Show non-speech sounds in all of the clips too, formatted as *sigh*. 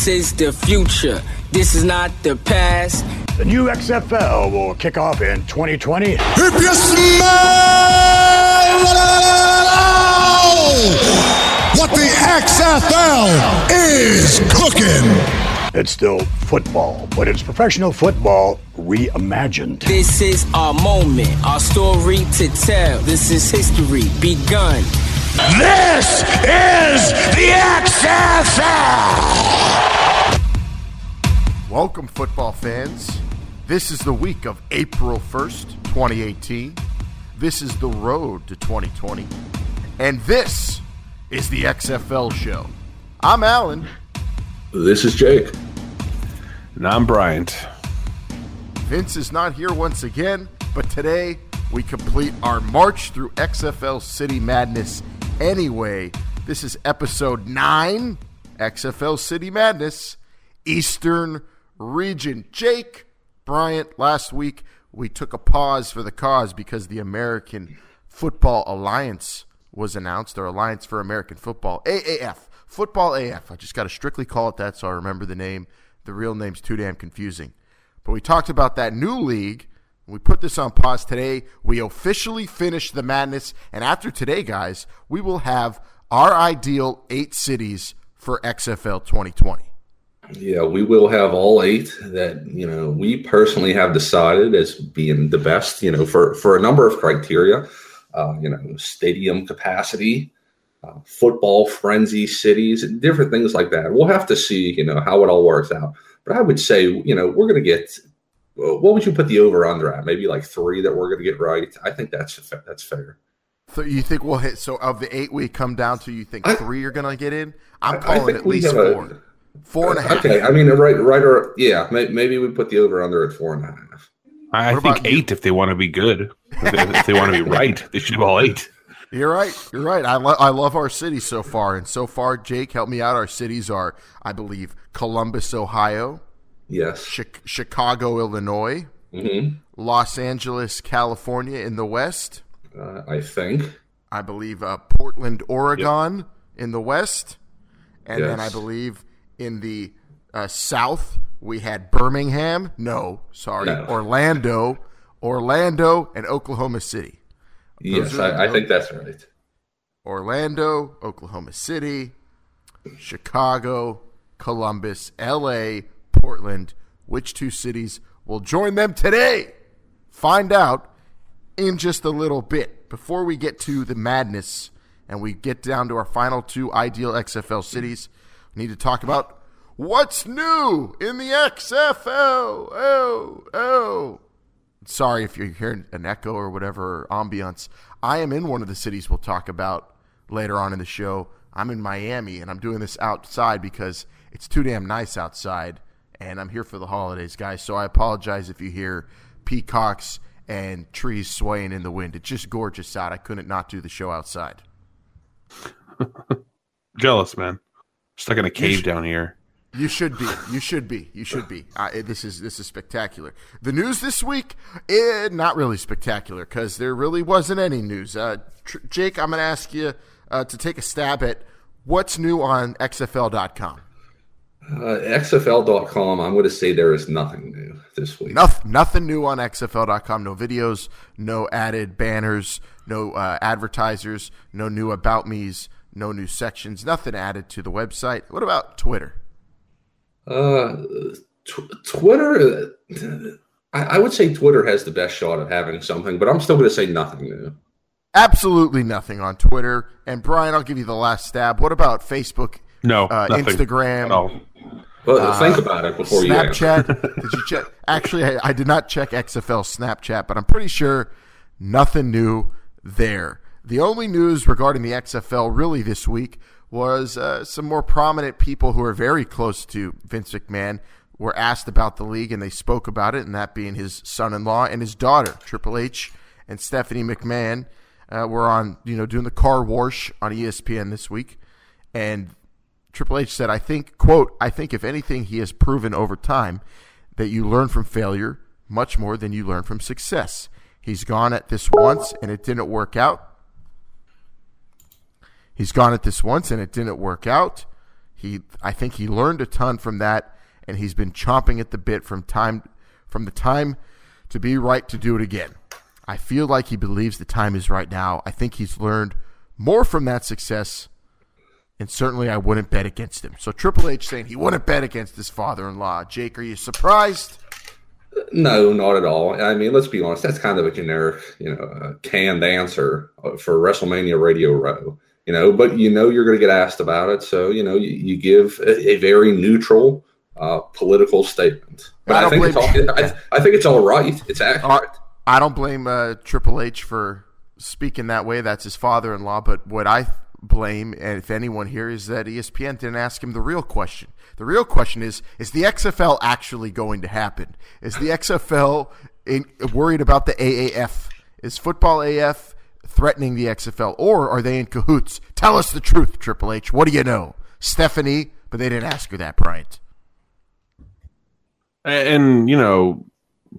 This is the future. This is not the past. The new XFL will kick off in 2020. If you smell what the XFL is cooking. It's still football, but it's professional football reimagined. This is our moment, our story to tell. This is history begun. This is the XFL! Welcome, football fans. This is the week of April 1st, 2018. This is the road to 2020. And this is the XFL show. I'm Alan. This is Jake. And I'm Bryant. Vince is not here once again, but today we complete our march through XFL City Madness anyway. This is episode 9 XFL City Madness, Eastern Region. Jake, Bryant, last week we took a pause for the cause because the American Football Alliance was announced, or Alliance for American Football, AAF. Football AF. I just got to strictly call it that so I remember the name. The real name's too damn confusing. But we talked about that new league. We put this on pause today. We officially finished the madness. And after today, guys, we will have our ideal eight cities for XFL 2020. Yeah, we will have all eight that, you know, we personally have decided as being the best, you know, for, for a number of criteria, uh, you know, stadium capacity, uh, football frenzy cities, different things like that. We'll have to see, you know, how it all works out. But I would say, you know, we're going to get. What would you put the over under at? Maybe like three that we're going to get right. I think that's that's fair. So you think we'll hit? So of the eight we come down to, you think I, three are going to get in? I'm calling at least four. A, four and a half. Okay, I mean, right, right, or yeah, maybe we put the over under at four and a half. I, I think eight you? if they want to be good. If they, if they want to be right, they should have all eight. You're right. You're right. I, lo- I love our cities so far. And so far, Jake, help me out. Our cities are, I believe, Columbus, Ohio. Yes. Chi- Chicago, Illinois. Mm-hmm. Los Angeles, California in the west. Uh, I think. I believe uh, Portland, Oregon yep. in the west. And yes. then I believe in the uh, south, we had Birmingham. No, sorry. No. Orlando. Orlando and Oklahoma City. Yes, I, I think that's right. Orlando, Oklahoma City, Chicago, Columbus, LA, Portland. Which two cities will join them today? Find out in just a little bit. Before we get to the madness and we get down to our final two ideal XFL cities, we need to talk about what's new in the XFL. Oh, oh sorry if you're hearing an echo or whatever or ambiance. I am in one of the cities we'll talk about later on in the show. I'm in Miami and I'm doing this outside because it's too damn nice outside and I'm here for the holidays, guys. So I apologize if you hear peacocks and trees swaying in the wind. It's just gorgeous out. I couldn't not do the show outside. *laughs* Jealous, man. Stuck in a cave down here. You should be. You should be. You should be. Uh, this is this is spectacular. The news this week, eh, not really spectacular because there really wasn't any news. Uh, Tr- Jake, I'm going to ask you uh, to take a stab at what's new on XFL.com. Uh, XFL.com, I'm going to say there is nothing new this week. Nothing, nothing new on XFL.com. No videos, no added banners, no uh, advertisers, no new about me's, no new sections, nothing added to the website. What about Twitter? Uh, tw- Twitter, I, I, would say Twitter has the best shot of having something, but I'm still going to say nothing new. Absolutely nothing on Twitter. And Brian, I'll give you the last stab. What about Facebook? No, uh, Instagram. Well, uh, think about it before Snapchat. you. *laughs* Snapchat. did you check? Actually, I, I did not check XFL Snapchat, but I'm pretty sure nothing new there. The only news regarding the XFL really this week was uh, some more prominent people who are very close to Vince McMahon were asked about the league and they spoke about it, and that being his son-in-law and his daughter, Triple H and Stephanie McMahon, uh, were on you know doing the car wash on ESPN this week, and Triple H said, "I think quote I think if anything he has proven over time that you learn from failure much more than you learn from success. He's gone at this once and it didn't work out." He's gone at this once and it didn't work out. He, I think he learned a ton from that, and he's been chomping at the bit from time, from the time to be right to do it again. I feel like he believes the time is right now. I think he's learned more from that success, and certainly I wouldn't bet against him. So Triple H saying he wouldn't bet against his father-in-law. Jake, are you surprised? No, not at all. I mean, let's be honest. That's kind of a generic, you know, uh, canned answer uh, for WrestleMania Radio Row. You know, but you know you're going to get asked about it, so you know you, you give a, a, very neutral uh, political statement. But I, I think it's all. I, I, think it's all right. It's accurate. I don't blame uh, Triple H for speaking that way. That's his father-in-law. But what I blame, and if anyone here, is that ESPN didn't ask him the real question. The real question is: Is the XFL actually going to happen? Is the XFL in, worried about the AAF? Is football AF threatening the XFL, or are they in cahoots? Tell us the truth, Triple H. What do you know, Stephanie? But they didn't ask her that, Bryant. And you know,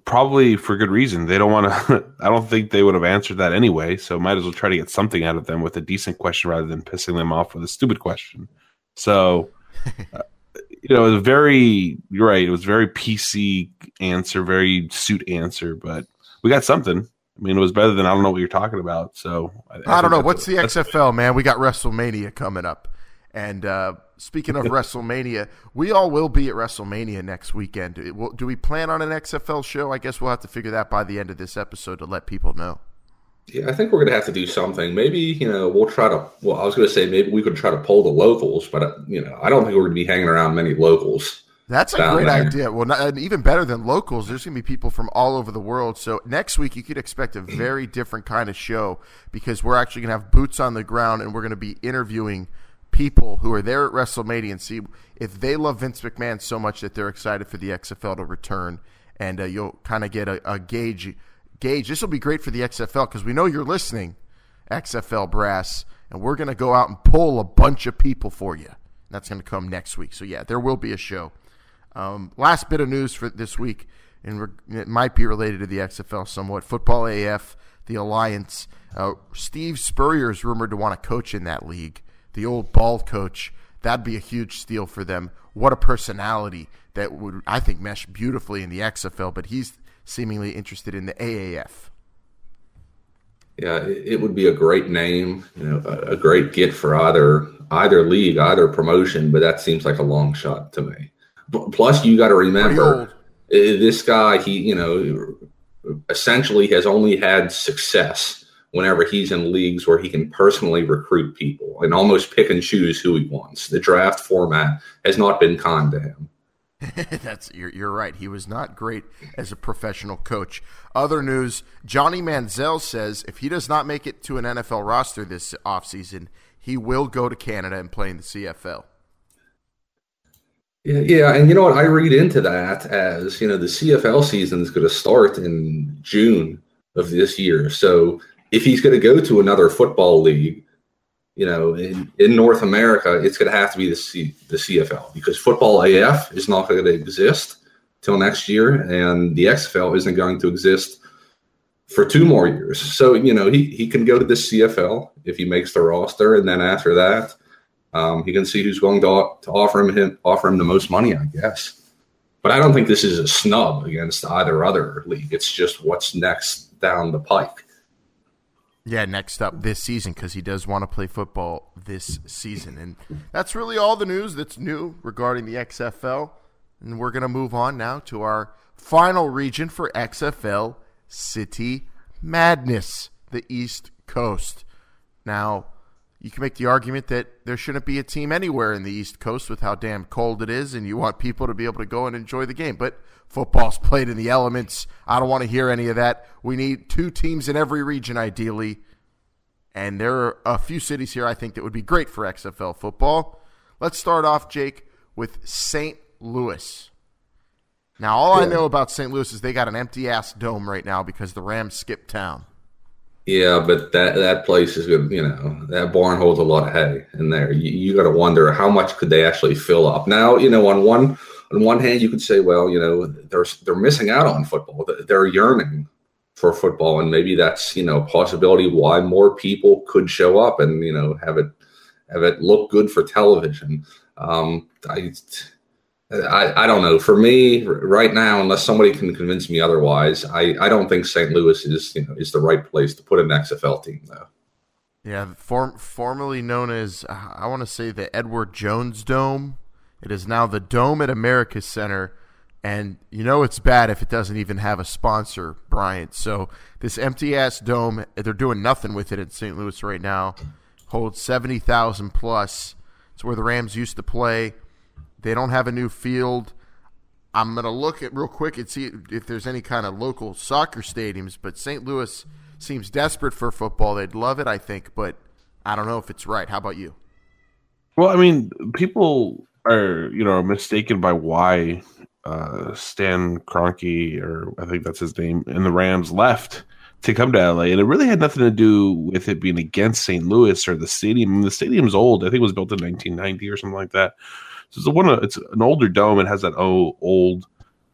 probably for good reason. They don't want to. *laughs* I don't think they would have answered that anyway. So might as well try to get something out of them with a decent question rather than pissing them off with a stupid question. So, *laughs* uh, you know, it was very. You're right. It was very PC answer, very suit answer, but we got something. I mean, it was better than I don't know what you're talking about. So I, I, I don't know what's the XFL, man. We got WrestleMania coming up, and. uh Speaking of WrestleMania, we all will be at WrestleMania next weekend. Do we plan on an XFL show? I guess we'll have to figure that by the end of this episode to let people know. Yeah, I think we're going to have to do something. Maybe you know we'll try to. Well, I was going to say maybe we could try to pull the locals, but uh, you know I don't think we're going to be hanging around many locals. That's a great there. idea. Well, not, even better than locals, there's going to be people from all over the world. So next week you could expect a *clears throat* very different kind of show because we're actually going to have boots on the ground and we're going to be interviewing people who are there at WrestleMania and see if they love Vince McMahon so much that they're excited for the XFL to return, and uh, you'll kind of get a, a, gauge. Gauge. This will be great for the XFL because we know you're listening, XFL brass, and we're going to go out and pull a bunch of people for you. That's going to come next week. So yeah, there will be a show. Um, last bit of news for this week, and it might be related to the XFL somewhat. Football AF, the Alliance. Uh, Steve Spurrier is rumored to want to coach in that league the old bald coach. That'd be a huge steal for them. What a personality that would, I think, mesh beautifully in the XFL, but he's seemingly interested in the AAF. Yeah, it would be a great name, you know, a, great get for either either league, either promotion, but that seems like a long shot to me. Plus, you got to remember this guy. He, you know, essentially has only had success whenever he's in leagues where he can personally recruit people and almost pick and choose who he wants. The draft format has not been kind to him. *laughs* That's you're, you're right. He was not great as a professional coach. Other news: Johnny Manziel says if he does not make it to an NFL roster this offseason, he will go to Canada and play in the CFL. Yeah, yeah, and you know what? I read into that as you know the CFL season is going to start in June of this year, so if he's going to go to another football league, you know, in, in North America, it's going to have to be the C, the CFL because football AF is not going to exist till next year, and the XFL isn't going to exist for two more years. So you know, he he can go to the CFL if he makes the roster, and then after that, um, he can see who's going to, to offer him, him offer him the most money, I guess. But I don't think this is a snub against either other league. It's just what's next down the pike. Yeah, next up this season because he does want to play football this season. And that's really all the news that's new regarding the XFL. And we're going to move on now to our final region for XFL City Madness, the East Coast. Now, you can make the argument that there shouldn't be a team anywhere in the East Coast with how damn cold it is, and you want people to be able to go and enjoy the game. But Football's *laughs* played in the elements. I don't want to hear any of that. We need two teams in every region, ideally. And there are a few cities here I think that would be great for XFL football. Let's start off, Jake, with St. Louis. Now, all yeah. I know about St. Louis is they got an empty ass dome right now because the Rams skipped town. Yeah, but that that place is good. You know, that barn holds a lot of hay in there. You, you got to wonder how much could they actually fill up. Now, you know, on one on one hand, you could say, well, you know, they're they're missing out on football. They're yearning for football, and maybe that's you know possibility why more people could show up and you know have it have it look good for television. Um, I, I, I don't know. For me, right now, unless somebody can convince me otherwise, I, I don't think St. Louis is you know is the right place to put an XFL team though. Yeah, form, formerly known as uh, I want to say the Edward Jones Dome. It is now the Dome at America Center, and you know it's bad if it doesn't even have a sponsor, Bryant. So this empty ass dome, they're doing nothing with it in St. Louis right now. Holds seventy thousand plus. It's where the Rams used to play. They don't have a new field. I'm gonna look at real quick and see if there's any kind of local soccer stadiums, but St. Louis seems desperate for football. They'd love it, I think, but I don't know if it's right. How about you? Well, I mean, people are you know mistaken by why uh, Stan Kroenke, or I think that's his name, and the Rams left to come to LA, and it really had nothing to do with it being against St. Louis or the stadium. The stadium's old; I think it was built in 1990 or something like that. So it's one it's an older dome. It has that old, old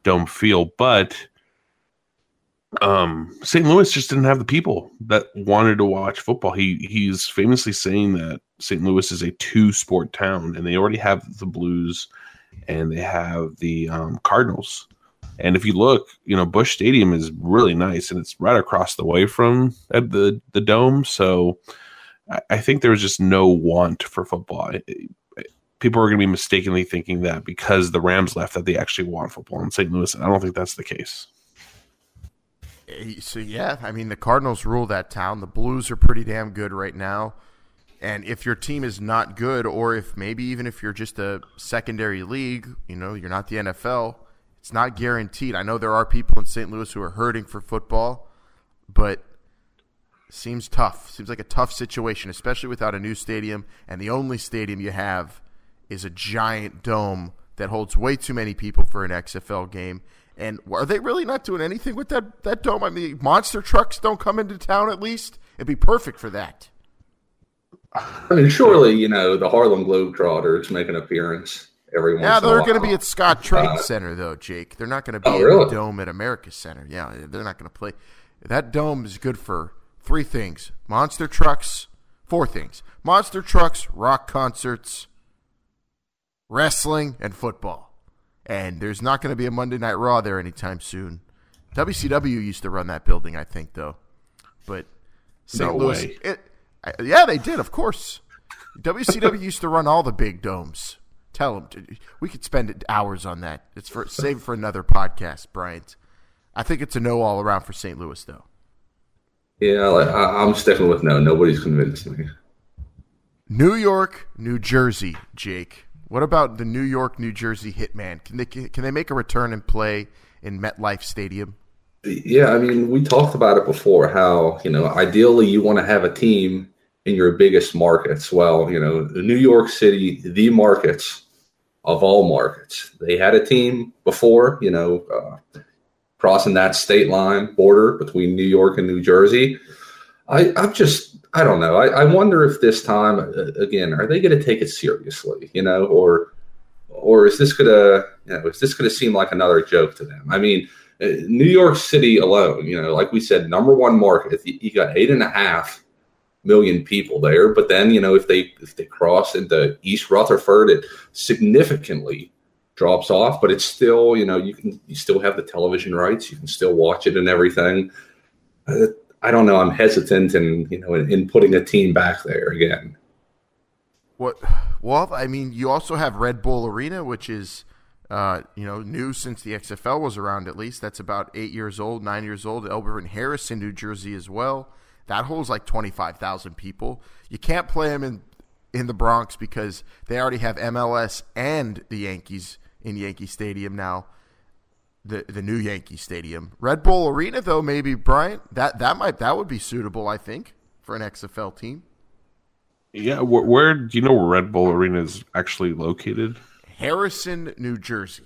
dome feel, but um, St. Louis just didn't have the people that wanted to watch football. He he's famously saying that St. Louis is a two sport town, and they already have the Blues and they have the um, Cardinals. And if you look, you know, Busch Stadium is really nice, and it's right across the way from the the dome. So I, think there was just no want for football. People are going to be mistakenly thinking that because the Rams left that they actually want football in St. Louis, and I don't think that's the case. Eh, so yeah, I mean the Cardinals rule that town. The Blues are pretty damn good right now. And if your team is not good, or if maybe even if you're just a secondary league, you know, you're not the NFL, it's not guaranteed. I know there are people in St. Louis who are hurting for football, but seems tough. Seems like a tough situation, especially without a new stadium. And the only stadium you have is a giant dome that holds way too many people for an XFL game. And are they really not doing anything with that, that dome? I mean, monster trucks don't come into town at least. It'd be perfect for that. I mean, surely you know the Harlem Globetrotters make an appearance every once. Yeah, they're going to be at Scottrade uh, Center though, Jake. They're not going to be oh, in really? the dome at America Center. Yeah, they're not going to play. That dome is good for three things: monster trucks, four things: monster trucks, rock concerts, wrestling, and football. And there's not going to be a Monday Night Raw there anytime soon. WCW used to run that building, I think, though. But St. No Louis, way. it, yeah, they did, of course. WCW *laughs* used to run all the big domes. Tell them we could spend hours on that. It's for save for another podcast, Bryant. I think it's a no all around for St. Louis, though. Yeah, like, I, I'm sticking with no. Nobody's convinced me. New York, New Jersey, Jake. What about the New York, New Jersey Hitman? Can they can they make a return and play in MetLife Stadium? Yeah, I mean, we talked about it before. How you know, ideally, you want to have a team in your biggest markets. Well, you know, New York City, the markets of all markets. They had a team before. You know, uh, crossing that state line border between New York and New Jersey. I, I'm just, I don't know. I, I wonder if this time, uh, again, are they going to take it seriously? You know, or or is this going to, you know, is this going to seem like another joke to them? I mean, uh, New York City alone, you know, like we said, number one market. You got eight and a half million people there, but then you know if they if they cross into East Rutherford, it significantly drops off. But it's still, you know, you can you still have the television rights, you can still watch it and everything. Uh, I don't know. I'm hesitant in you know in, in putting a team back there again. What? Well, I mean, you also have Red Bull Arena, which is uh, you know new since the XFL was around. At least that's about eight years old, nine years old. Elbert and Harrison, New Jersey, as well. That holds like twenty five thousand people. You can't play them in in the Bronx because they already have MLS and the Yankees in Yankee Stadium now the the new Yankee Stadium. Red Bull Arena though, maybe Bryant that that might that would be suitable, I think, for an XFL team. Yeah, where, where do you know where Red Bull Arena is actually located? Harrison, New Jersey.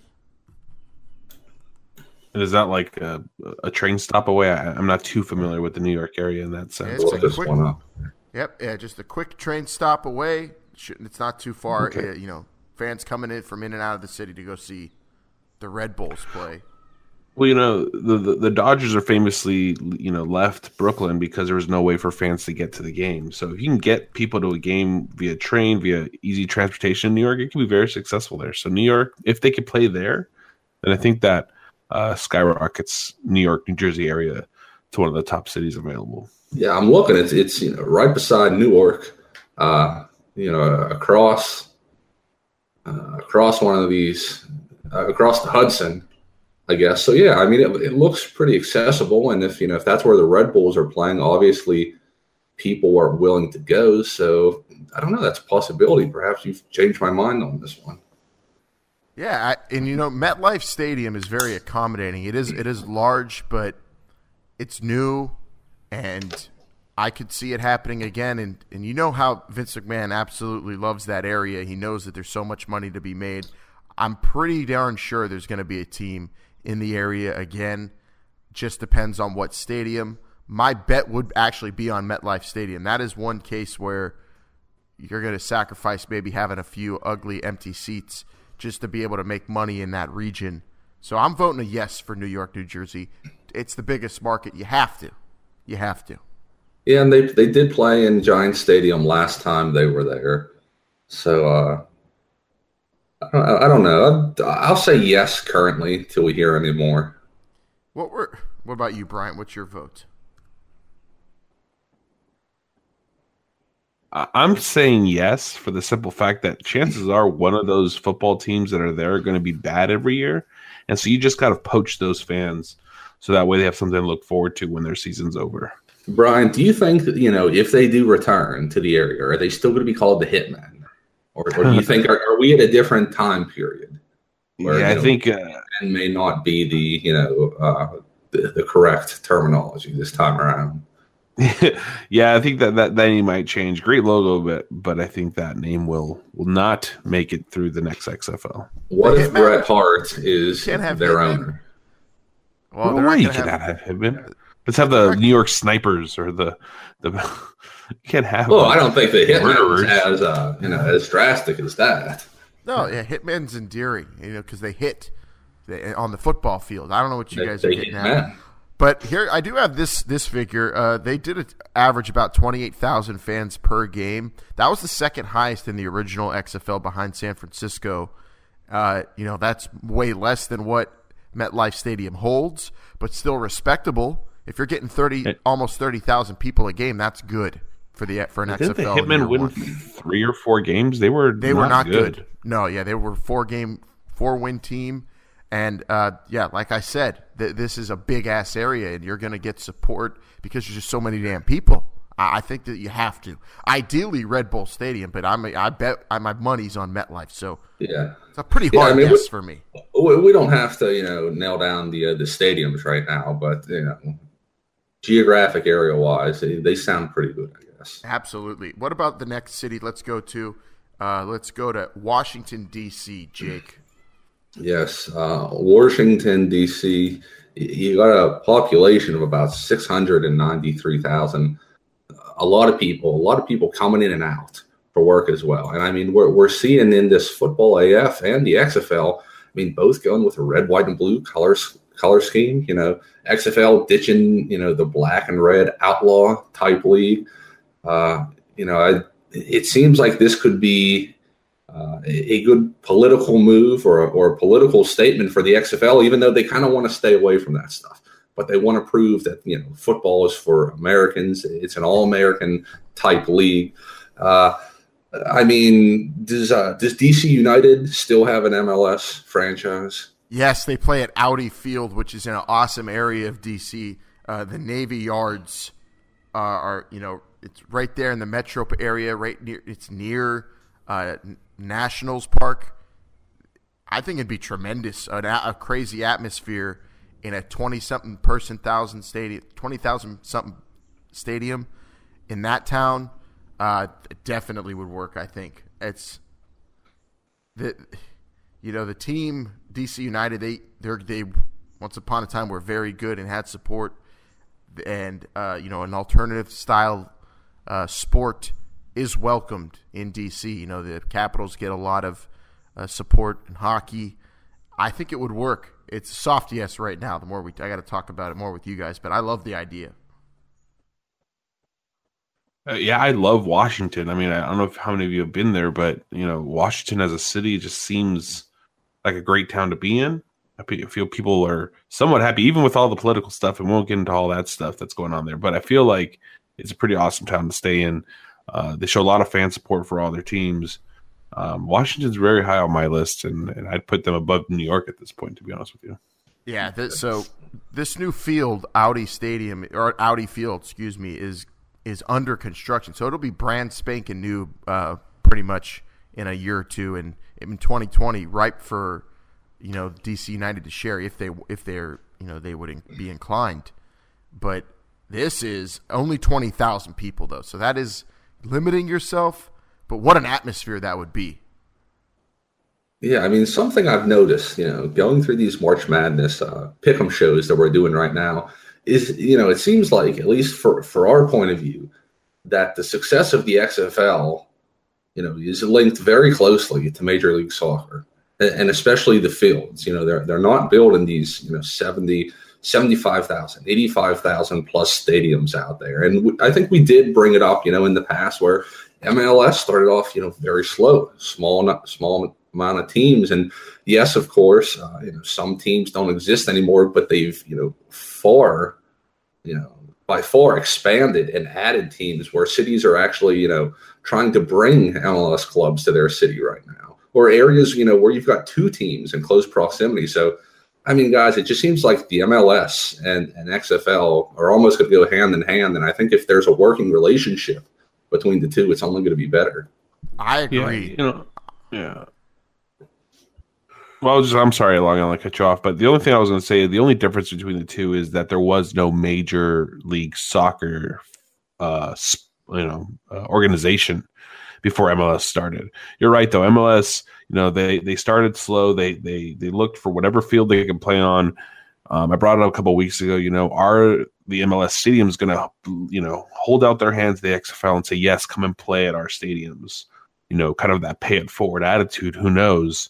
And is that like a, a train stop away? I, I'm not too familiar with the New York area in that sense. It's Look like quick- Yep, yeah, just a quick train stop away. It's not too far. Okay. uh, you know, fans coming in from in and out of the city to go see the Red Bulls play. Well, you know, the, the, the Dodgers are famously, you know, left Brooklyn because there was no way for fans to get to the game. So if you can get people to a game via train, via easy transportation in New York, it can be very successful there. So New York, if they could play there, then I think that uh, skyrockets New York, New Jersey area to one of the top cities available. Yeah, I'm looking. It's it's you know right beside Newark, uh, you know, across uh, across one of these, uh, across the Hudson, I guess. So yeah, I mean, it, it looks pretty accessible, and if you know if that's where the Red Bulls are playing, obviously people are willing to go. So I don't know. That's a possibility. Perhaps you've changed my mind on this one. Yeah, I, and you know, MetLife Stadium is very accommodating. It is it is large, but it's new and I could see it happening again. And and you know how Vince McMahon absolutely loves that area. He knows that there's so much money to be made. I'm pretty darn sure there's going to be a team in the area again. Just depends on what stadium. My bet would actually be on MetLife Stadium. That is one case where you're going to sacrifice maybe having a few ugly empty seats just to be able to make money in that region. So I'm voting a yes for New York, New Jersey. It's the biggest market. You have to. You have to. Yeah, and they they did play in Giant Stadium last time they were there. So uh, I, don't, know. I'll, I'll say yes currently till we hear any more. What were what about you, Bryant? What's your vote? I'm saying yes for the simple fact that chances are one of those football teams that are there are going to be bad every year. And so you just got to poach those fans so that way they have something to look forward to when their season's over. Brian, do you think that, you know, if they do return to the area, are they still going to be called the Hitmen? Or, or do you think, are, are, we at a different time period? Where, yeah, I know, think. Uh, may not be the, you know, uh, the, the correct terminology this time around. *laughs* yeah, I think that, that that name might change. Great logo, but but I think that name will will not make it through the next XFL. What if Bret Hart is their Hitman. owner? Well, no way you cannot have, have Hitman. Let's have the New York Snipers or the the. You *laughs* can't have. Well, I don't think the Hitman as uh, you know as drastic as that. No, yeah, Hitman's endearing, you know, because they hit on the football field. I don't know what you they, guys are getting at. But here, I do have this this figure. Uh, they did average about twenty eight thousand fans per game. That was the second highest in the original XFL, behind San Francisco. Uh, you know, that's way less than what MetLife Stadium holds, but still respectable. If you're getting thirty, almost thirty thousand people a game, that's good for the for an didn't XFL. Did the Hitmen win three or four games? They were they not were not good. good. No, yeah, they were four game four win team, and uh, yeah, like I said, th- this is a big ass area, and you're going to get support because there's just so many damn people. I, I think that you have to. Ideally, Red Bull Stadium, but I'm I bet I, my money's on MetLife, so yeah, it's a pretty hard yeah, I mean, guess we, for me. We don't have to you know nail down the uh, the stadiums right now, but you know geographic area wise, they, they sound pretty good, I guess. Absolutely. What about the next city? Let's go to uh, let's go to Washington D.C. Jake. Yes, uh, Washington D.C. You got a population of about six hundred and ninety-three thousand. A lot of people, a lot of people coming in and out for work as well. And I mean, we're we're seeing in this football AF and the XFL. I mean, both going with a red, white, and blue colors color scheme. You know, XFL ditching you know the black and red outlaw type league. Uh, you know, I, it seems like this could be uh, a good political move or, or a political statement for the XFL, even though they kind of want to stay away from that stuff. But they want to prove that you know football is for Americans. It's an all-American type league. Uh, I mean, does uh, does DC United still have an MLS franchise? Yes, they play at Audi Field, which is in an awesome area of DC. Uh, the Navy Yards are, you know, it's right there in the metro area, right near. It's near uh, Nationals Park. I think it'd be tremendous, a, a crazy atmosphere in a twenty-something person thousand stadium, twenty thousand something stadium in that town. Uh, definitely would work. I think it's the you know the team DC United they they they once upon a time were very good and had support and uh, you know an alternative style uh, sport is welcomed in DC. You know the Capitals get a lot of uh, support in hockey. I think it would work. it's a soft yes right now. The more we, I got to talk about it more with you guys, but I love the idea. Uh, yeah, I love Washington. I mean, I don't know if, how many of you have been there, but you know, Washington as a city just seems like a great town to be in. I feel people are somewhat happy, even with all the political stuff, and we won't get into all that stuff that's going on there. But I feel like it's a pretty awesome town to stay in. Uh, they show a lot of fan support for all their teams. Um, Washington's very high on my list, and, and I'd put them above New York at this point, to be honest with you. Yeah. This, so this new field, Audi Stadium or Audi Field, excuse me, is is under construction. So it'll be brand spanking new, uh, pretty much in a year or two, and in 2020, ripe for you know DC United to share if they if they're you know they would be inclined. But this is only 20,000 people though, so that is limiting yourself. But what an atmosphere that would be. Yeah, I mean, something I've noticed, you know, going through these March Madness uh, pick'em shows that we're doing right now is, you know, it seems like, at least for, for our point of view, that the success of the XFL, you know, is linked very closely to Major League Soccer and especially the fields. You know, they're, they're not building these, you know, 70, 75,000, 85,000 plus stadiums out there. And I think we did bring it up, you know, in the past where MLS started off, you know, very slow, small, small amount of teams. And yes, of course, uh, you know, some teams don't exist anymore, but they've, you know, far, you know, by far expanded and added teams where cities are actually, you know, trying to bring MLS clubs to their city right now, or areas, you know, where you've got two teams in close proximity. So, I mean, guys, it just seems like the MLS and, and XFL are almost going to go hand in hand. And I think if there's a working relationship between the two, it's only going to be better. I agree. Yeah, you know, yeah. Well, just, I'm sorry, Long Island cut you off, but the only thing I was going to say, the only difference between the two is that there was no major league soccer, uh, you know, uh, organization before MLS started. You're right, though. MLS, you know, they they started slow. They they they looked for whatever field they can play on. Um, I brought it up a couple weeks ago. You know, are the MLS stadiums going to, you know, hold out their hands to the XFL and say, yes, come and play at our stadiums? You know, kind of that pay it forward attitude. Who knows?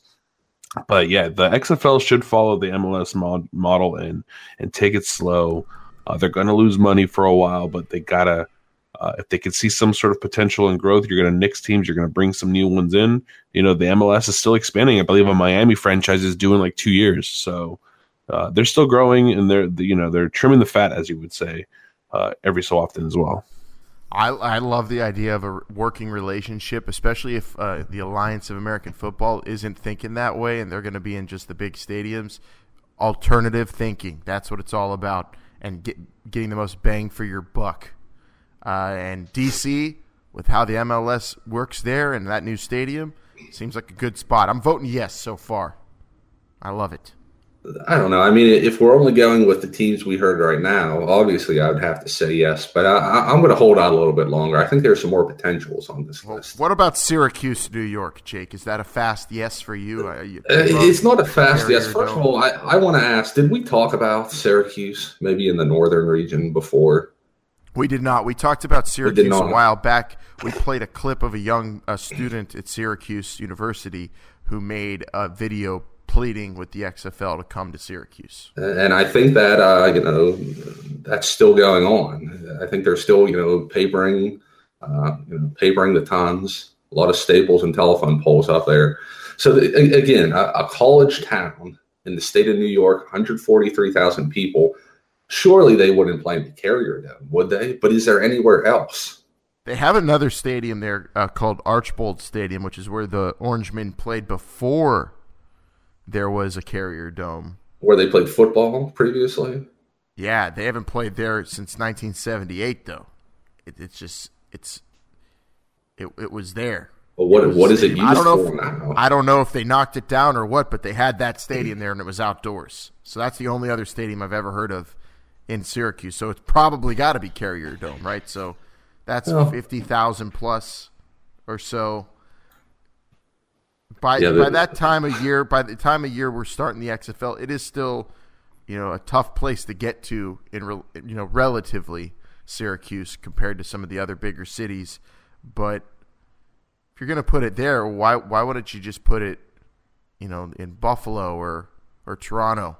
but yeah, the XFL should follow the MLS mod- model and and take it slow. Uh, they're going to lose money for a while, but they gotta. Uh, if they can see some sort of potential and growth, you're going to nix teams. You're going to bring some new ones in. You know, the MLS is still expanding. I believe a Miami franchise is doing like two years, so uh, they're still growing and they're you know they're trimming the fat, as you would say, uh, every so often as well. I, I love the idea of a working relationship, especially if uh, the Alliance of American Football isn't thinking that way and they're going to be in just the big stadiums. Alternative thinking. That's what it's all about. And get, getting the most bang for your buck. Uh, and DC, with how the MLS works there and that new stadium, seems like a good spot. I'm voting yes so far. I love it. I don't know. I mean, if we're only going with the teams we heard right now, obviously I would have to say yes, but I, am going to hold out a little bit longer. I think there's some more potentials on this well, list. What about Syracuse, New York, Jake? Is that a fast yes for you? Uh, you it's not a fast yes. First of all, I, I want to ask: Did we talk about Syracuse maybe in the northern region before? We did not. We talked about Syracuse a while back. We played a clip of a young a student at Syracuse University who made a video pleading with the XFL to come to Syracuse. And I think that uh, you know that's still going on. I think they're still you know papering, uh, you know, papering the tons. A lot of staples and telephone poles up there. So the, again, a, a, college town in the state of New York, 143,000 people. Surely they wouldn't play in the Carrier Dome, would they? But is there anywhere else? They have another stadium there uh, called Archbold Stadium, which is where the Orangemen played before there was a Carrier Dome. Where they played football previously? Yeah, they haven't played there since 1978 though. It, it's just it's it it was there. Well, what was, what is it used I don't know if, now? I don't know if they knocked it down or what, but they had that stadium there and it was outdoors. So that's the only other stadium I've ever heard of in Syracuse. So it's probably got to be Carrier Dome, right? So that's well, 50,000 plus or so. By yeah, by that time of year, by the time of year we're starting the XFL, it is still, you know, a tough place to get to in re, you know relatively Syracuse compared to some of the other bigger cities. But if you're going to put it there, why why wouldn't you just put it, you know, in Buffalo or or Toronto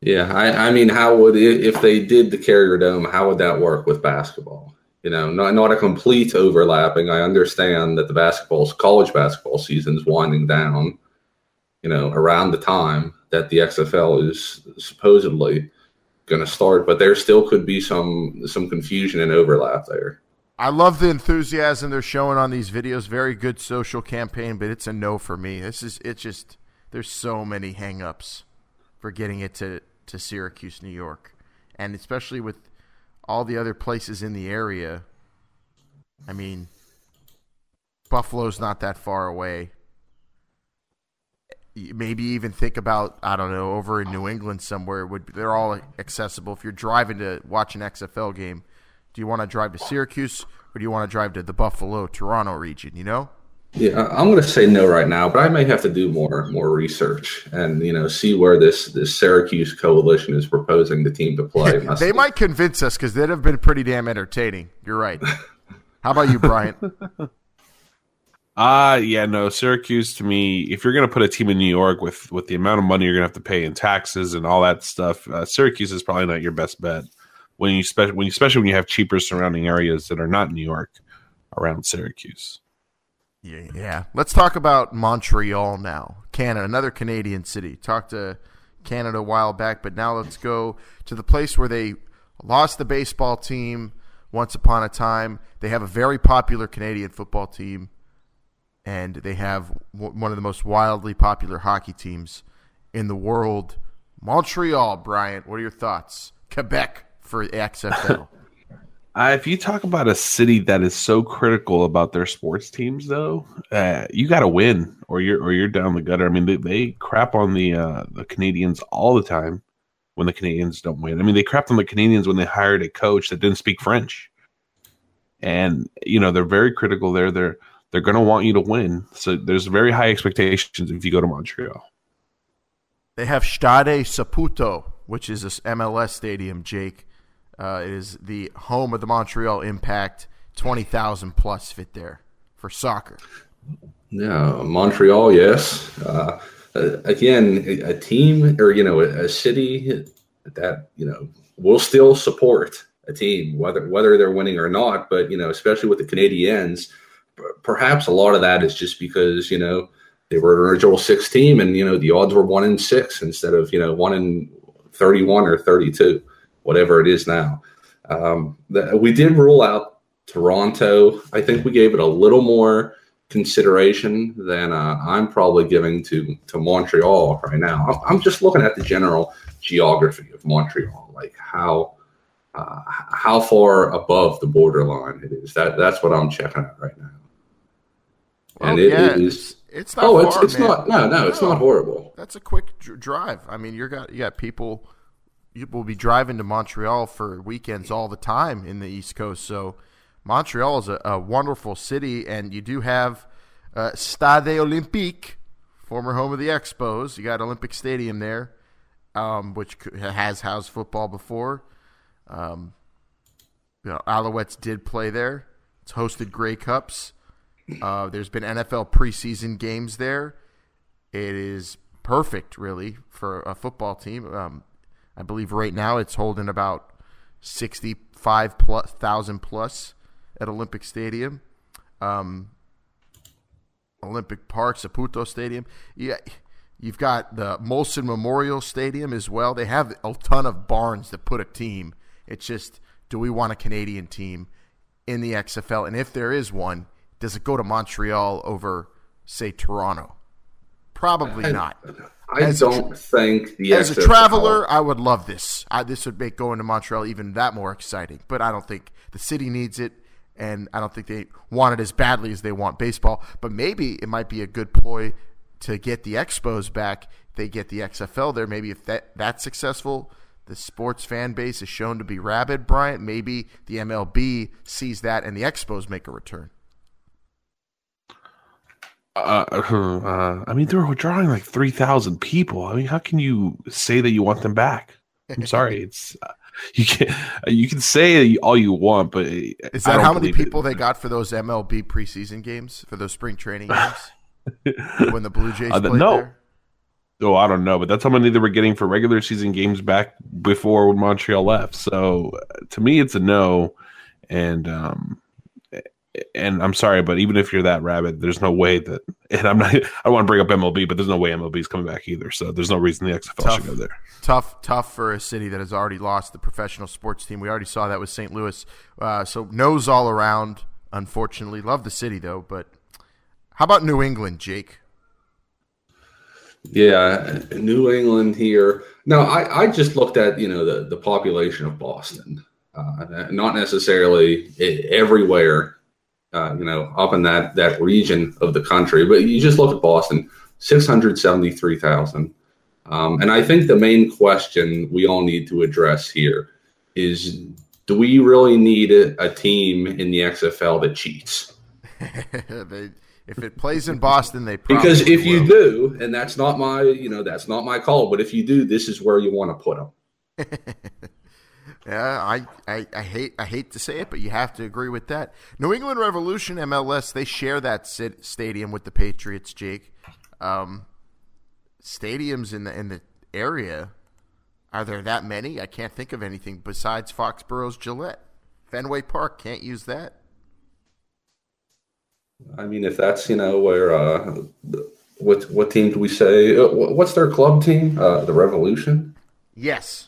Yeah, I, I mean, how would if they did the Carrier Dome? How would that work with basketball? You know, not not a complete overlapping. I understand that the basketball college basketball season is winding down. You know, around the time that the XFL is supposedly going to start, but there still could be some some confusion and overlap there. I love the enthusiasm they're showing on these videos. Very good social campaign, but it's a no for me. This is it's just there's so many hangups for getting it to to Syracuse, New York, and especially with all the other places in the area. I mean, Buffalo's not that far away. Maybe even think about I don't know over in New England somewhere. Would they're all accessible if you're driving to watch an XFL game? Do you want to drive to Syracuse or do you want to drive to the Buffalo, Toronto region? You know. Yeah, I'm going to say no right now, but I may have to do more more research and you know see where this this Syracuse coalition is proposing the team to play. *laughs* they might convince us because they'd have been pretty damn entertaining. You're right. *laughs* How about you, Bryant? Uh *laughs* yeah, no, Syracuse to me, if you're gonna put a team in New York with with the amount of money you're gonna have to pay in taxes and all that stuff, uh, Syracuse is probably not your best bet. When you spe- when you, especially when you have cheaper surrounding areas that are not New York around Syracuse. Yeah, yeah. Let's talk about Montreal now. Canada, another Canadian city. Talked to Canada a while back, but now let's go to the place where they lost the baseball team once upon a time. They have a very popular Canadian football team, and they have one of the most wildly popular hockey teams in the world. Montreal, Bryant, what are your thoughts? Quebec for XFL. *laughs* Uh, if you talk about a city that is so critical about their sports teams, though, uh, you got to win, or you're or you're down the gutter. I mean, they, they crap on the uh, the Canadiens all the time when the Canadiens don't win. I mean, they crapped on the Canadiens when they hired a coach that didn't speak French, and you know they're very critical there. They're they're going to want you to win, so there's very high expectations if you go to Montreal. They have Stade Saputo, which is this MLS stadium, Jake uh, it is the home of the Montreal Impact. Twenty thousand plus fit there for soccer. Yeah, Montreal. Yes. Uh, again, a, team or you know a, a, city that you know will still support a team whether whether they're winning or not. But you know, especially with the Canadiens, perhaps a lot of that is just because you know they were an original six team, and you know the odds were one in six instead of you know one in thirty one or thirty two whatever it is now. Um, the, we did rule out Toronto. I think we gave it a little more consideration than uh, I'm probably giving to to Montreal right now. I'm, just looking at the general geography of Montreal, like how uh, how far above the borderline it is. That that's what I'm checking out right now. Well, and it yeah, is. It's not. Oh, far, it's it's man. not. No, no, it's not horrible. That's a quick drive. I mean, you're got you got people will be driving to Montreal for weekends all the time in the East Coast. So Montreal is a, a wonderful city, and you do have uh, Stade Olympique, former home of the Expos. You got Olympic Stadium there, um, which has housed football before. Um, you know, Alouettes did play there. It's hosted Grey Cups. Uh, there's been NFL preseason games there. It is perfect, really, for a football team. Um, I believe right now it's holding about sixty-five plus thousand plus at Olympic Stadium, um, Olympic Park, Saputo Stadium. Yeah, you've got the Molson Memorial Stadium as well. They have a ton of barns that put a team. It's just, do we want a Canadian team in the XFL? And if there is one, does it go to Montreal over, say, Toronto? Probably not. I don't a, think the as a traveler, I would love this. I, this would make going to Montreal even that more exciting. But I don't think the city needs it, and I don't think they want it as badly as they want baseball. But maybe it might be a good ploy to get the Expos back. They get the XFL there. Maybe if that that's successful, the sports fan base is shown to be rabid. Bryant, maybe the MLB sees that, and the Expos make a return. Uh, uh, I mean, they were drawing like three thousand people. I mean, how can you say that you want them back? I'm *laughs* sorry, it's uh, you can you can say all you want, but is that how many people it. they got for those MLB preseason games for those spring training *laughs* games when the Blue Jays uh, played no. there? Oh, I don't know, but that's how many they were getting for regular season games back before when Montreal left. So to me, it's a no. And um, and I'm sorry, but even if you're that rabid, there's no way that. And I'm not. *laughs* I want to bring up MLB, but there's no way MLB is coming back either. So there's no reason the XFL Tough. should go there. Tough, tough for a city that has already lost the professional sports team. We already saw that with St. Louis. Uh, so nose all around. Unfortunately, love the city though. But how about New England, Jake? Yeah, New England here. No, I, I just looked at you know the the population of Boston, uh, not necessarily everywhere, uh, you know, up in that that region of the country, but you just look at Boston, six hundred seventy three thousand, um, and I think the main question we all need to address here is: Do we really need a, a team in the XFL that cheats? *laughs* they, if it plays in Boston, they probably Because if you do, and that's not my, you know, that's not my call. But if you do, this is where you want to put them. *laughs* Yeah, I, I, I hate I hate to say it, but you have to agree with that. New England Revolution MLS they share that sit, stadium with the Patriots. Jake, um, stadiums in the in the area are there that many? I can't think of anything besides Foxborough's Gillette, Fenway Park. Can't use that. I mean, if that's you know where uh, what what team do we say? uh, What's their club team? Uh, the Revolution. Yes,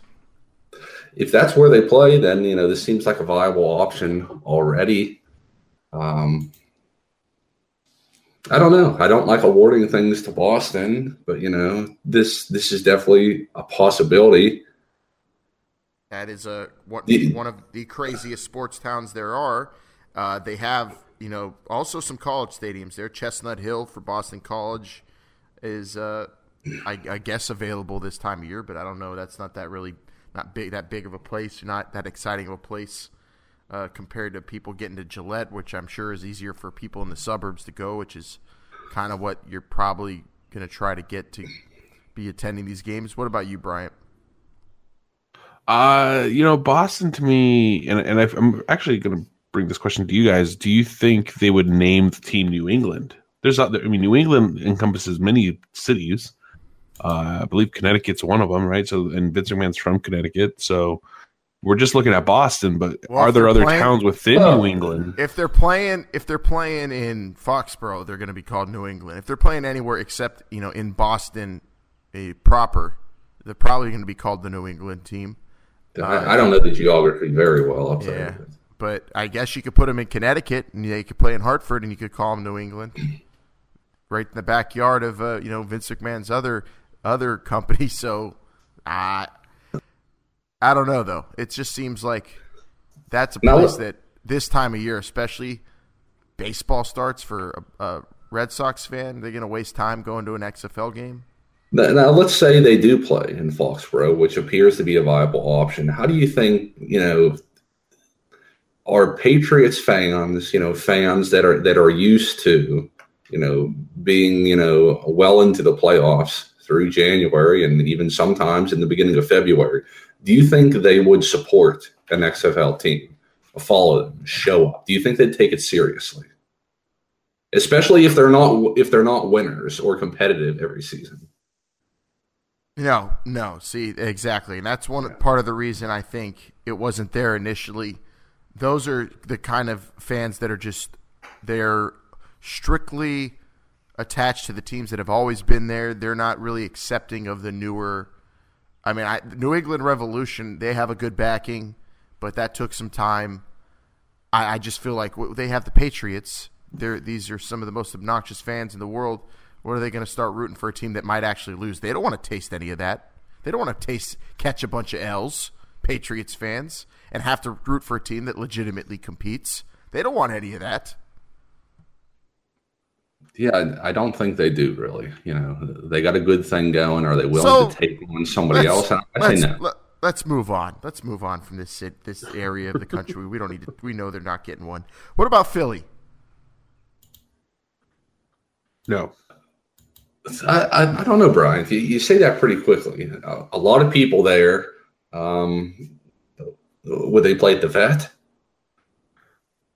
If that's where they play, then you know this seems like a viable option already. Um, I don't know. I don't like awarding things to Boston, but you know this this is definitely a possibility. that is a one, The- one of the craziest sports towns there are. Uh, they have you know also some college stadiums there. Chestnut Hill for Boston College is uh, I, I guess available this time of year, but I don't know. That's not that really not big that big of a place, not that exciting of a place uh, compared to people getting to Gillette, which I'm sure is easier for people in the suburbs to go, which is kind of what you're probably going to try to get to be attending these games. What about you, Bryant? Uh, you know, Boston to me, and and I've, I'm actually going to bring this question to you guys. Do you think they would name the team New England? There's, other, I mean, New England encompasses many cities. Uh, I believe Connecticut's one of them, right? So, and Vince McMahon's from Connecticut, so we're just looking at Boston. But Well, are there other playing- towns within Well, New England? If they're playing, if they're playing in Foxborough, they're going to be called New England. If they're playing anywhere except you know in Boston, a proper, they're probably going to be called the New England team. I, I don't know the geography very well. I'll tell Yeah, you. but I guess you could put them in Connecticut, and they could play in Hartford, and you could call them New England, *clears throat* right in the backyard of uh, you know Vince McMahon's other other company. *laughs* So, I I don't know though. It just seems like that's a place that this time of year, especially baseball starts for a, a Red Sox fan, they're going to waste time going to an XFL game. Now, now, let's say they do play in Foxborough, which appears to be a viable option. How do you think you know are Patriots fans, you know, fans that are that are used to, you know, being you know well into the playoffs through January and even sometimes in the beginning of February? Do you think they would support an XFL team, follow them, show up? Do you think they'd take it seriously? Especially if they're not if they're not winners or competitive every season. No, no. See, exactly, and that's one part of the reason I think it wasn't there initially. Those are the kind of fans that are just they're strictly attached to the teams that have always been there. They're not really accepting of the newer. I mean, I, New England Revolution they have a good backing, but that took some time. I, I just feel like they have the Patriots. They're, these are some of the most obnoxious fans in the world. What are they going to start rooting for a team that might actually lose? They don't want to taste any of that. They don't want to taste catch a bunch of L's. Patriots fans and have to root for a team that legitimately competes. They don't want any of that. Yeah, I don't think they do really. You know, they got a good thing going. Are they willing So, to take on somebody else? I say let's, no. let- let's move on. Let's move on from this this area of the country. we don't need to. We know they're not getting one. What about Philly? No. I, I, I don't know, Brian. You, you say that pretty quickly. A, a lot of people there. Um, would they play at the vet?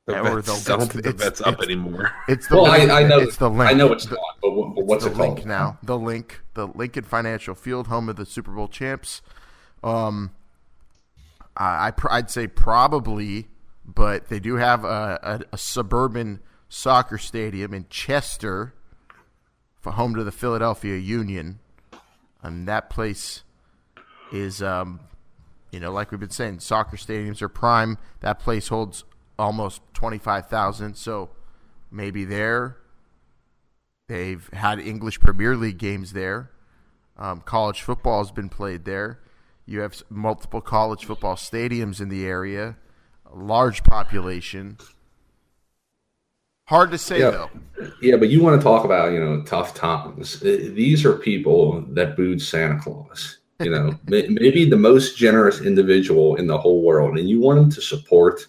The or vet's, the- I don't the it's- vet's up it's- anymore. *laughs* It's the Well, I, Linc. I know it's the Linc. I know it's The- not, but, what, but what's the it called Linc now? The Linc, the Lincoln Financial Field, home of the Super Bowl champs. Um, I, I pr- I'd say probably, but they do have a, a, a suburban soccer stadium in Chester, for home to the Philadelphia Union, and that place is, um, you know, like we've been saying, soccer stadiums are prime. That place holds almost twenty five thousand, so maybe there. They've had English Premier League games there. Um, college football has been played there. You have multiple college football stadiums in the area, a large population. Hard to say Yeah. though. Yeah, but you want to talk about you know tough times. Uh, These are people that booed Santa Claus. You know, *laughs* maybe the most generous individual in the whole world, and you want them to support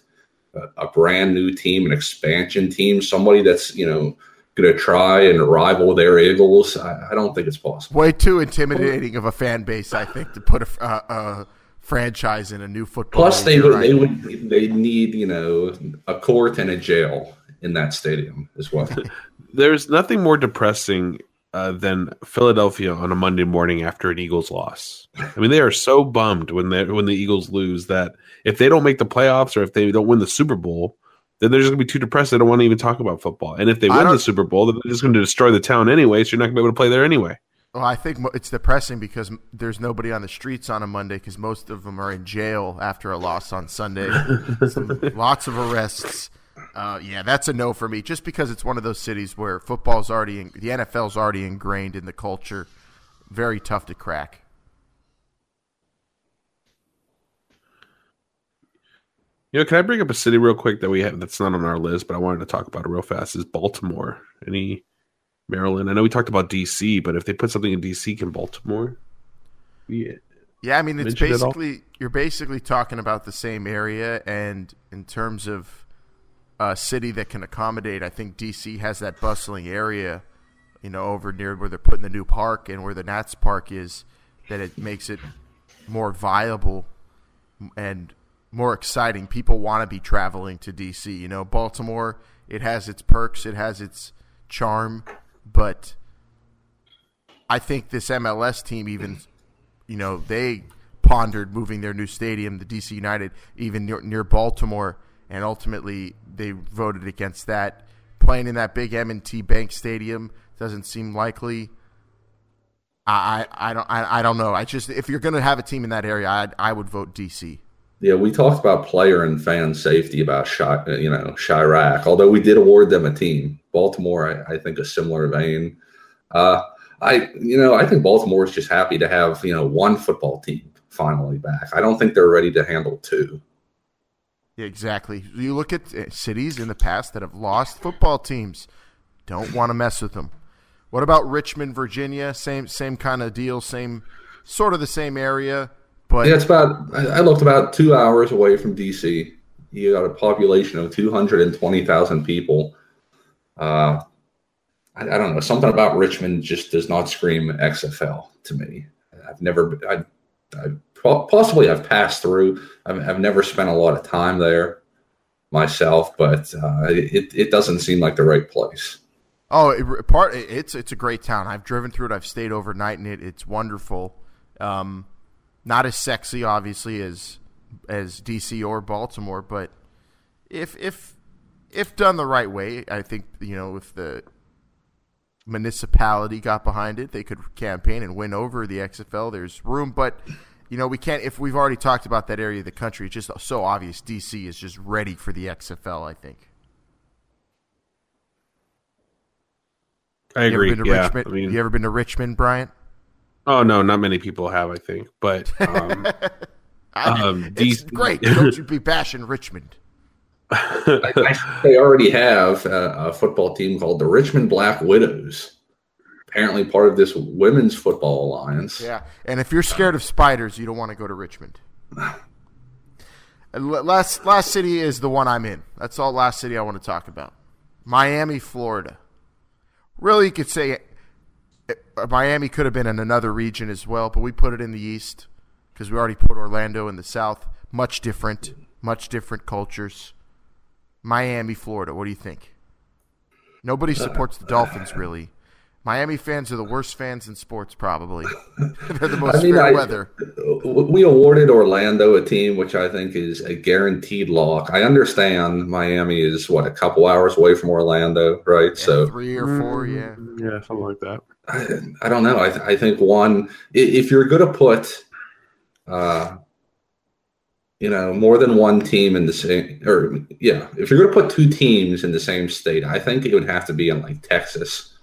a, a brand new team, an expansion team, somebody that's you know going to try and rival their Eagles. I, I don't think it's possible. Way too intimidating of a fan base, I think, to put a, f- uh, a franchise in a new football. Plus, they You're would they would they need you know a court and a jail in that stadium as well. *laughs* There's nothing more depressing uh, than Philadelphia on a Monday morning after an Eagles loss. I mean, they are so bummed when they when the Eagles lose that if they don't make the playoffs or if they don't win the Super Bowl, then they're just gonna be too depressed. They don't want to even talk about football. And if they win the Super Bowl, then they're just going to destroy the town anyway. So you're not going to be able to play there anyway. Well, I think it's depressing because there's nobody on the streets on a Monday because most of them are in jail after a loss on Sunday. *laughs* Some- lots of arrests. Uh, yeah, that's a no for me. Just because it's one of those cities where football's already, in, the NFL's already ingrained in the culture. Very tough to crack. You know, can I bring up a city real quick that we have that's not on our list, but I wanted to talk about it real fast? Is Baltimore? Any Maryland? I know we talked about DC, but if they put something in DC, can Baltimore? Yeah. Yeah, I mean it's Mention it basically you're basically talking about the same area, and in terms of a city that can accommodate, I think DC has that bustling area, you know, over near where they're putting the new park and where the Nats Park is, that it makes it more viable and more exciting. People want to be traveling to DC. You know, Baltimore, it has its perks, it has its charm, but I think this MLS team even you know, they pondered moving their new stadium, the DC United, even near, near Baltimore, and ultimately they voted against that. Playing in that big M&T Bank Stadium doesn't seem likely. I, I, I don't I, I don't know. I just if you're going to have a team in that area, I I would vote DC. Yeah, we talked about player and fan safety about Chi, you know Chiraq. Although we did award them a team, Baltimore, I, I think a similar vein. Uh, I you know I think Baltimore is just happy to have you know one football team finally back. I don't think they're ready to handle two. Exactly. You look at uh, cities in the past that have lost football teams. Don't want to mess with them. What about Richmond, Virginia? Same same kind of deal. Same sort of the same area, but Yeah, it's about I looked about two hours away from DC. You got a population of two hundred and twenty thousand people. Uh, I, I don't know. Something about Richmond just does not scream XFL to me. I've never, I, I possibly I've passed through. I've, I've never spent a lot of time there myself, but uh, it it doesn't seem like the right place. Oh, it, part it's it's a great town. I've driven through it. I've stayed overnight in it. It's wonderful. Um, not as sexy, obviously, as as DC or Baltimore, but if if if done the right way, I think you know if the municipality got behind it, they could campaign and win over the XFL. There's room, but you know we can't. If we've already talked about that area of the country, it's just so obvious. DC is just ready for the XFL. I think. I You ever agree. been to Yeah. Richmond? I mean, you ever been to Richmond, Bryant? oh no, not many people have. I think, but *laughs* um, Um, it's DC great. *laughs* Don't you be bashing Richmond? I, I, they already have a, a football team called the Richmond Black Widows. Apparently, part of this women's football alliance. Yeah. And if you're scared of spiders, you don't want to go to Richmond. *sighs* Last last city is the one I'm in. That's all last city I want to talk about. Miami, Florida. Really, you could say uh, Miami could have been in another region as well, but we put it in the east because we already put Orlando in the south. Much different, much different cultures. Miami, Florida. What do you think? Nobody supports the Dolphins really. Miami fans are the worst fans in sports, probably. *laughs* They're the most I mean, fair I- weather. We awarded Orlando a team, which I think is a guaranteed lock. I understand Miami is what a couple hours away from Orlando, right? so three or four, yeah. Yeah, something like that. I, I don't know. I, th- I think one, if you're going to put, uh, you know, more than one team in the same, or yeah, if you're going to put two teams in the same state, I think it would have to be in like Texas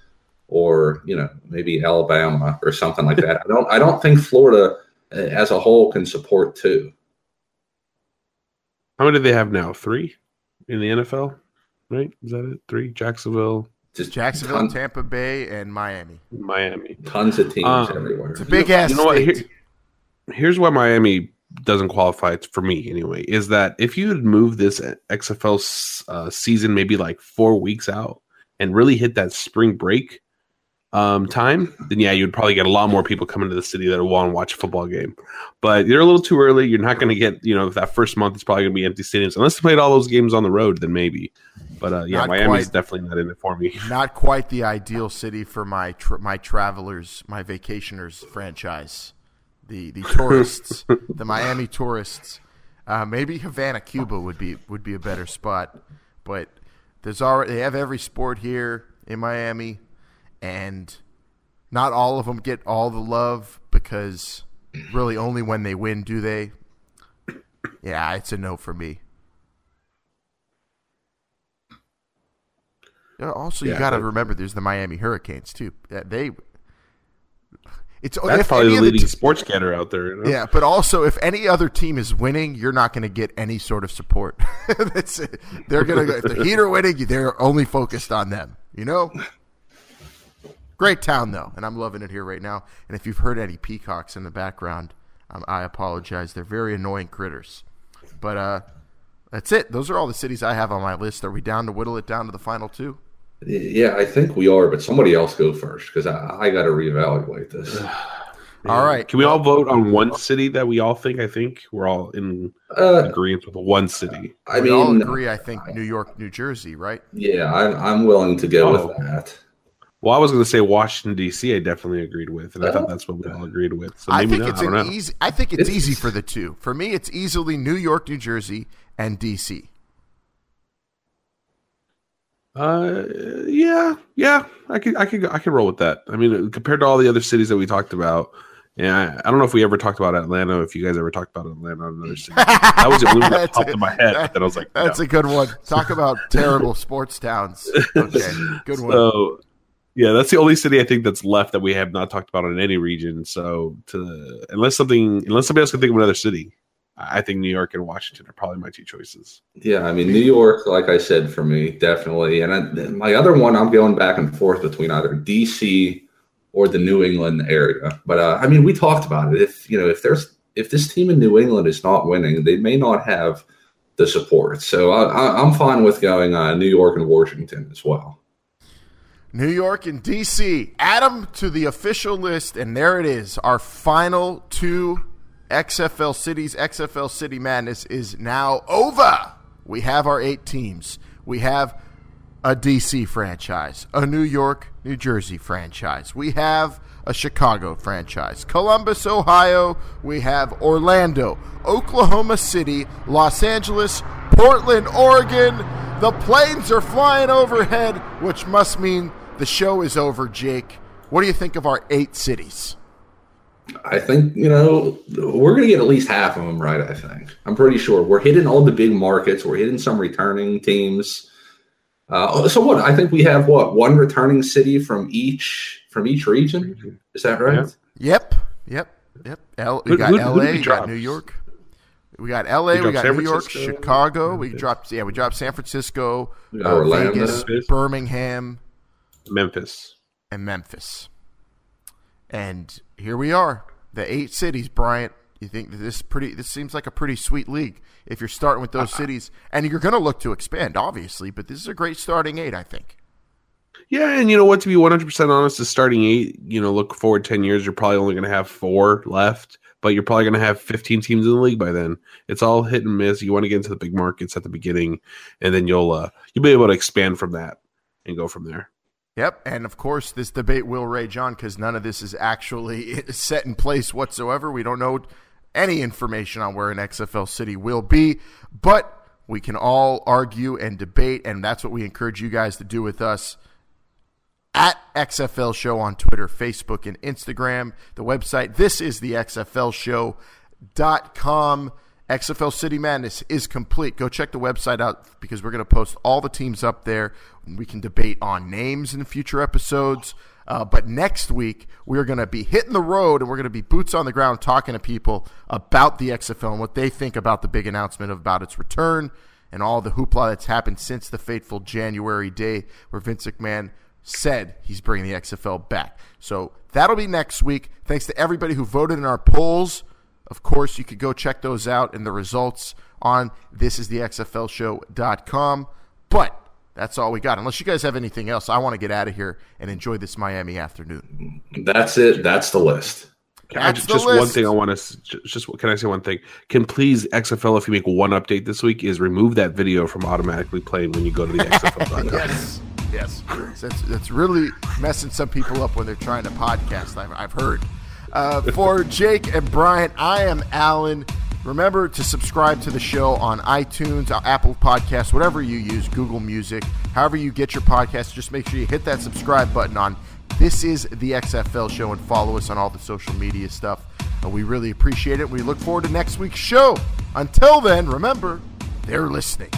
or you know maybe Alabama or something like that. I don't. I don't think Florida uh, as a whole can support two. How many do they have now? Three in the NFL, right? Is that it? Three? Jacksonville, Just Jacksonville, ton- Tampa Bay, and Miami. Miami. tons of teams Um, everywhere. It's a big ass You know what? Here- here's why Miami doesn't qualify for me anyway. Is that if you had moved this XFL uh, season maybe like four weeks out and really hit that spring break um, time, then yeah, you'd probably get a lot more people coming to the city that want to watch a football game. But you're a little too early. You're not going to get you know that first month is probably going to be empty stadiums unless they played all those games on the road. Then maybe. But uh, yeah, Not Miami's quite. definitely not in it for me. *laughs* Not quite the ideal city for my tr my travelers, my vacationers franchise, the the *laughs* tourists, the Miami tourists. Uh, maybe Havana, Cuba would be would be a better spot, but there's already they have every sport here in Miami, and not all of them get all the love because really only when they win do they. Yeah, it's a no for me. Yeah, Also, you Yeah, got to remember there's the Miami Hurricanes too. That they, it's That's probably the leading te- sports getter out there. You know? yeah, but also if any other team is winning, you're not going to get any sort of support. *laughs* That's it. They're going to if the Heat are winning, they're only focused on them. You know. Great town though, and I'm loving it here right now. And if you've heard any peacocks in the background, um, I apologize. They're very annoying critters. But uh, that's it. Those are all the cities I have on my list. Are we down to whittle it down to the final two? Yeah, I think we are, but somebody else go first because I, I got to reevaluate this. *sighs* All right. Can we all vote on one city that we all think? I think we're all in Uh, agreement with one city. I we mean, all agree. I think New York, New Jersey, right? yeah, I'm, I'm willing to go Oh. with that. Well, I was going to say Washington D.C. I definitely agreed with, and I thought that's what we all agreed with. So I maybe think not. it's I don't an know. easy. I think it's, It's- easy for the two. For me, it's easily New York, New Jersey, and DC. Uh, yeah, yeah, I could, I could, I could roll with that. I mean, compared to all the other cities that we talked about, yeah, I, I don't know if we ever talked about Atlanta. If you guys ever talked about Atlanta, on another city, that was the only *laughs* one that That's popped a- in my head. That I was like, That's no. a good one. Talk about *laughs* terrible sports towns. Okay, good one. Yeah, that's the only city I think that's left that we have not talked about in any region. So, to unless something, unless somebody else can think of another city, I think New York and Washington are probably my two choices. Yeah, I mean, New York, like I said, for me, definitely. And I, my other one, I'm going back and forth between either DC or the New England area. But uh, I mean, we talked about it. If you know, if there's if this team in New England is not winning, they may not have the support. So I, I'm fine with going uh, New York and Washington as well. New York and DC. Add them to the official list, and there it is. Our final two XFL cities. XFL City Madness is now over. We have our eight teams. We have a DC franchise, a New York, New Jersey franchise. We have a Chicago franchise, Columbus, Ohio. We have Orlando, Oklahoma City, Los Angeles, Portland, Oregon. The planes are flying overhead, which must mean the show is over, Jake. What do you think of our eight cities? I think you know we're going to get at least half of them right. I think I'm pretty sure we're hitting all the big markets. We're hitting some returning teams. Uh, so what? I think we have what one returning city from each from each region. Is that right? Yep, yep, yep. L- we got who- who LA, did we we got? New York. We got LA, we, dropped got San New York, Francisco. Chicago. We dropped yeah, we dropped San Francisco, We uh, Orlando. Vegas, Birmingham, Memphis. and Memphis. And here we are, the eight cities. Bryant, you think this pretty? This seems like a pretty sweet league if you're starting with those cities, and you're going to look to expand, obviously. But this is a great starting eight, I think. Yeah, and you know what? To be one hundred percent honest, the starting eight, you know, look forward ten years, you're probably only going to have four left. but you're probably going to have 15 teams in the league by then. It's all hit and miss. You want to get into the big markets at the beginning, and then you'll uh, you'll be able to expand from that and go from there. Yep, and of course this debate will rage on because none of this is actually *laughs* set in place whatsoever. We don't know any information on where an XFL city will be, but we can all argue and debate, and that's what we encourage you guys to do with us at XFL Show on Twitter, Facebook, and Instagram. The website, this is the. XFL City Madness is complete. Go check the website out because we're going to post all the teams up there. We can debate on names in future episodes. Uh, but next week, we're going to be hitting the road and we're going to be boots on the ground talking to people about the XFL and what they think about the big announcement about its return and all the hoopla that's happened since the fateful January day where Vince McMahon said he's bringing the XFL back. So that'll be next week. Thanks to everybody who voted in our polls. Of course, you could go check those out and the results on thisisthexflshow.com. But that's all we got. Unless you guys have anything else, I want to get out of here and enjoy this Miami afternoon. That's it. That's the list. That's just one thing I want to just can I say one thing? Can please XFL if you make one update this week is remove that video from automatically playing when you go to the XFL. *laughs* yes, yes, that's, that's really messing some people up when they're trying to podcast. I've, I've heard. Uh, for Jake and Brian, I am Alan. Remember to subscribe to the show on iTunes, uh, Apple Podcasts, whatever you use, Google Music, however you get your podcast. Just make sure you hit that subscribe button on This is the XFL show and follow us on all the social media stuff. Uh, we really appreciate it. We look forward to next week's show. Until then, remember, they're listening.